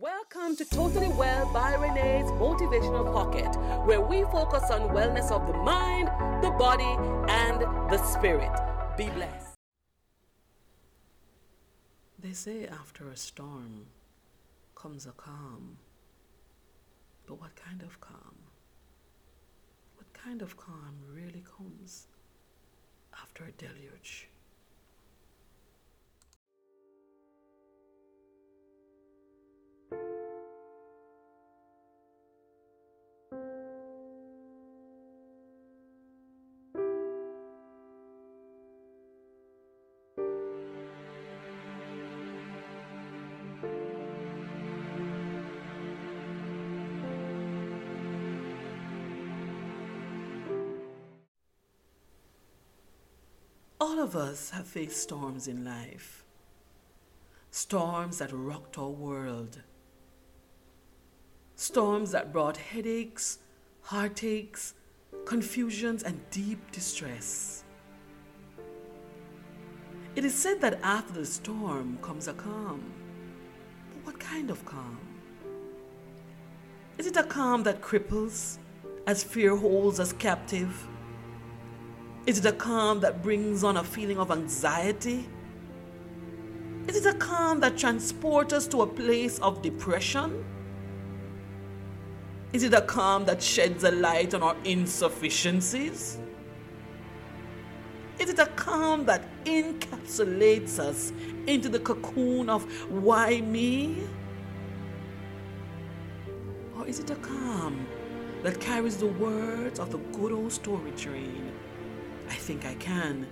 Welcome to Totally Well by Renee's Motivational Pocket, where we focus on wellness of the mind, the body, and the spirit. Be blessed. They say after a storm comes a calm. But what kind of calm? What kind of calm really comes after a deluge? All of us have faced storms in life. Storms that rocked our world. Storms that brought headaches, heartaches, confusions, and deep distress. It is said that after the storm comes a calm. But what kind of calm? Is it a calm that cripples as fear holds us captive? Is it a calm that brings on a feeling of anxiety? Is it a calm that transports us to a place of depression? Is it a calm that sheds a light on our insufficiencies? Is it a calm that encapsulates us into the cocoon of why me? Or is it a calm that carries the words of the good old story train? I think I can.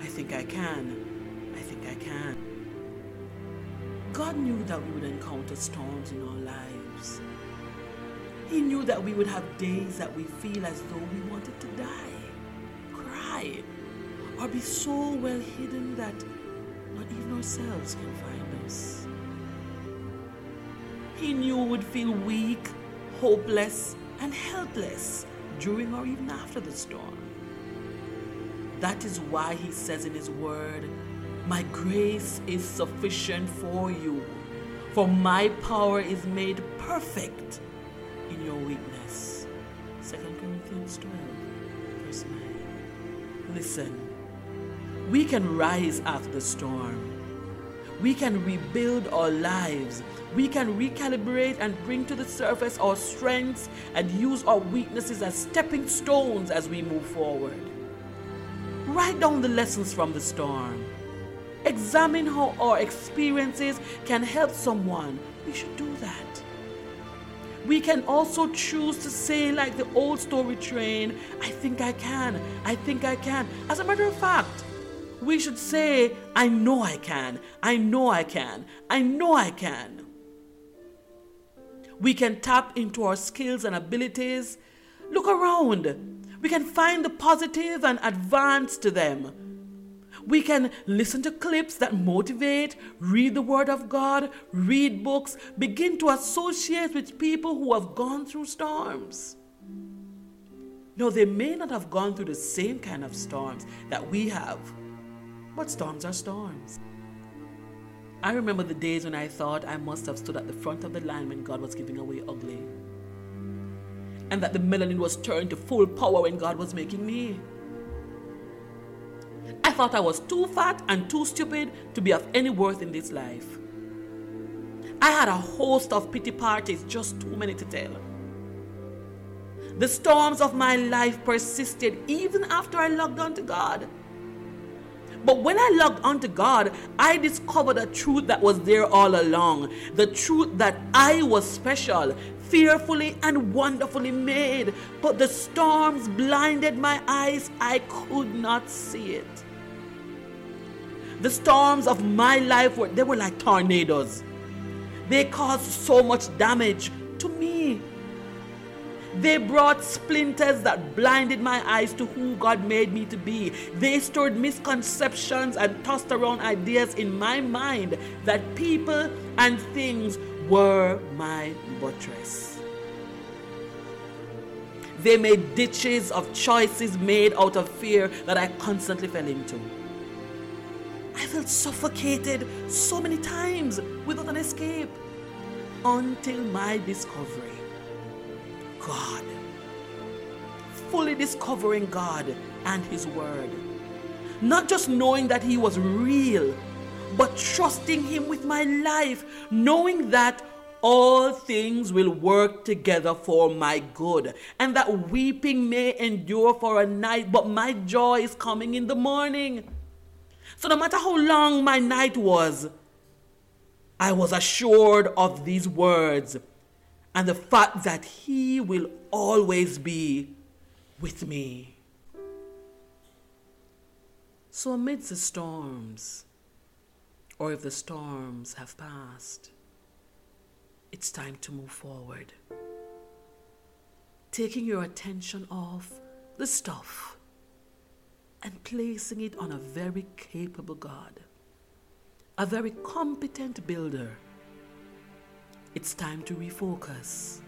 I think I can. I think I can. God knew that we would encounter storms in our lives. He knew that we would have days that we feel as though we wanted to die, cry, or be so well hidden that not even ourselves can find us. He knew we would feel weak, hopeless, and helpless during or even after the storm. That is why he says in his word, My grace is sufficient for you, for my power is made perfect in your weakness. 2 Corinthians 12, verse 9. Listen, we can rise after the storm. We can rebuild our lives. We can recalibrate and bring to the surface our strengths and use our weaknesses as stepping stones as we move forward. Write down the lessons from the storm. Examine how our experiences can help someone. We should do that. We can also choose to say, like the old story train, I think I can, I think I can. As a matter of fact, we should say, I know I can, I know I can, I know I can. We can tap into our skills and abilities. Look around. We can find the positive and advance to them. We can listen to clips that motivate, read the Word of God, read books, begin to associate with people who have gone through storms. No, they may not have gone through the same kind of storms that we have, but storms are storms. I remember the days when I thought I must have stood at the front of the line when God was giving away ugly and that the melanin was turned to full power when God was making me. I thought I was too fat and too stupid to be of any worth in this life. I had a host of pity parties, just too many to tell. The storms of my life persisted even after I logged on to God. But when I logged onto God, I discovered a truth that was there all along. The truth that I was special, fearfully and wonderfully made. But the storms blinded my eyes. I could not see it. The storms of my life were they were like tornadoes. They caused so much damage to me. They brought splinters that blinded my eyes to who God made me to be. They stirred misconceptions and tossed around ideas in my mind that people and things were my buttress. They made ditches of choices made out of fear that I constantly fell into. I felt suffocated so many times without an escape. until my discovery. God. Fully discovering God and His Word. Not just knowing that He was real, but trusting Him with my life, knowing that all things will work together for my good, and that weeping may endure for a night, but my joy is coming in the morning. So, no matter how long my night was, I was assured of these words and the fact that He will always be with me. So, amidst the storms, or if the storms have passed, it's time to move forward. Taking your attention off the stuff and placing it on a very capable God, a very competent builder. It's time to refocus,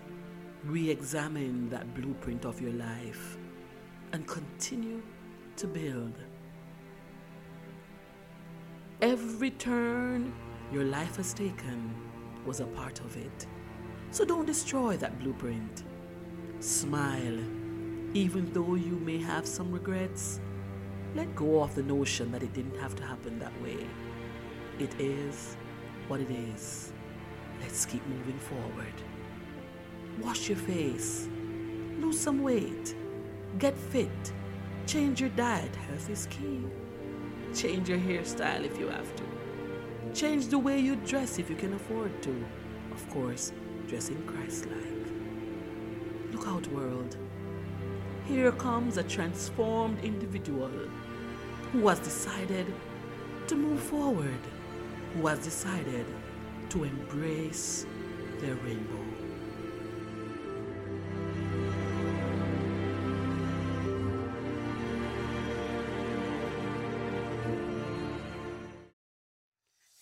re examine that blueprint of your life, and continue to build. Every turn your life has taken was a part of it. So don't destroy that blueprint. Smile, even though you may have some regrets. Let go of the notion that it didn't have to happen that way. It is what it is. Let's keep moving forward. Wash your face, lose some weight, get fit, change your diet. Health is key. Change your hairstyle if you have to. Change the way you dress if you can afford to. Of course, dressing Christ like. Look out, world. Here comes a transformed individual who has decided to move forward, who has decided to embrace their rainbow.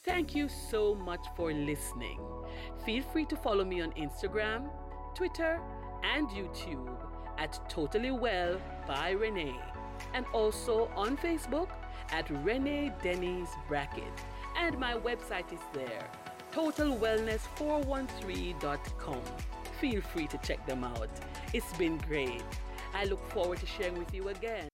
Thank you so much for listening. Feel free to follow me on Instagram, Twitter, and YouTube at Totally Well by Renee, and also on Facebook at Renee Denny's Bracket. And my website is there, totalwellness413.com. Feel free to check them out. It's been great. I look forward to sharing with you again.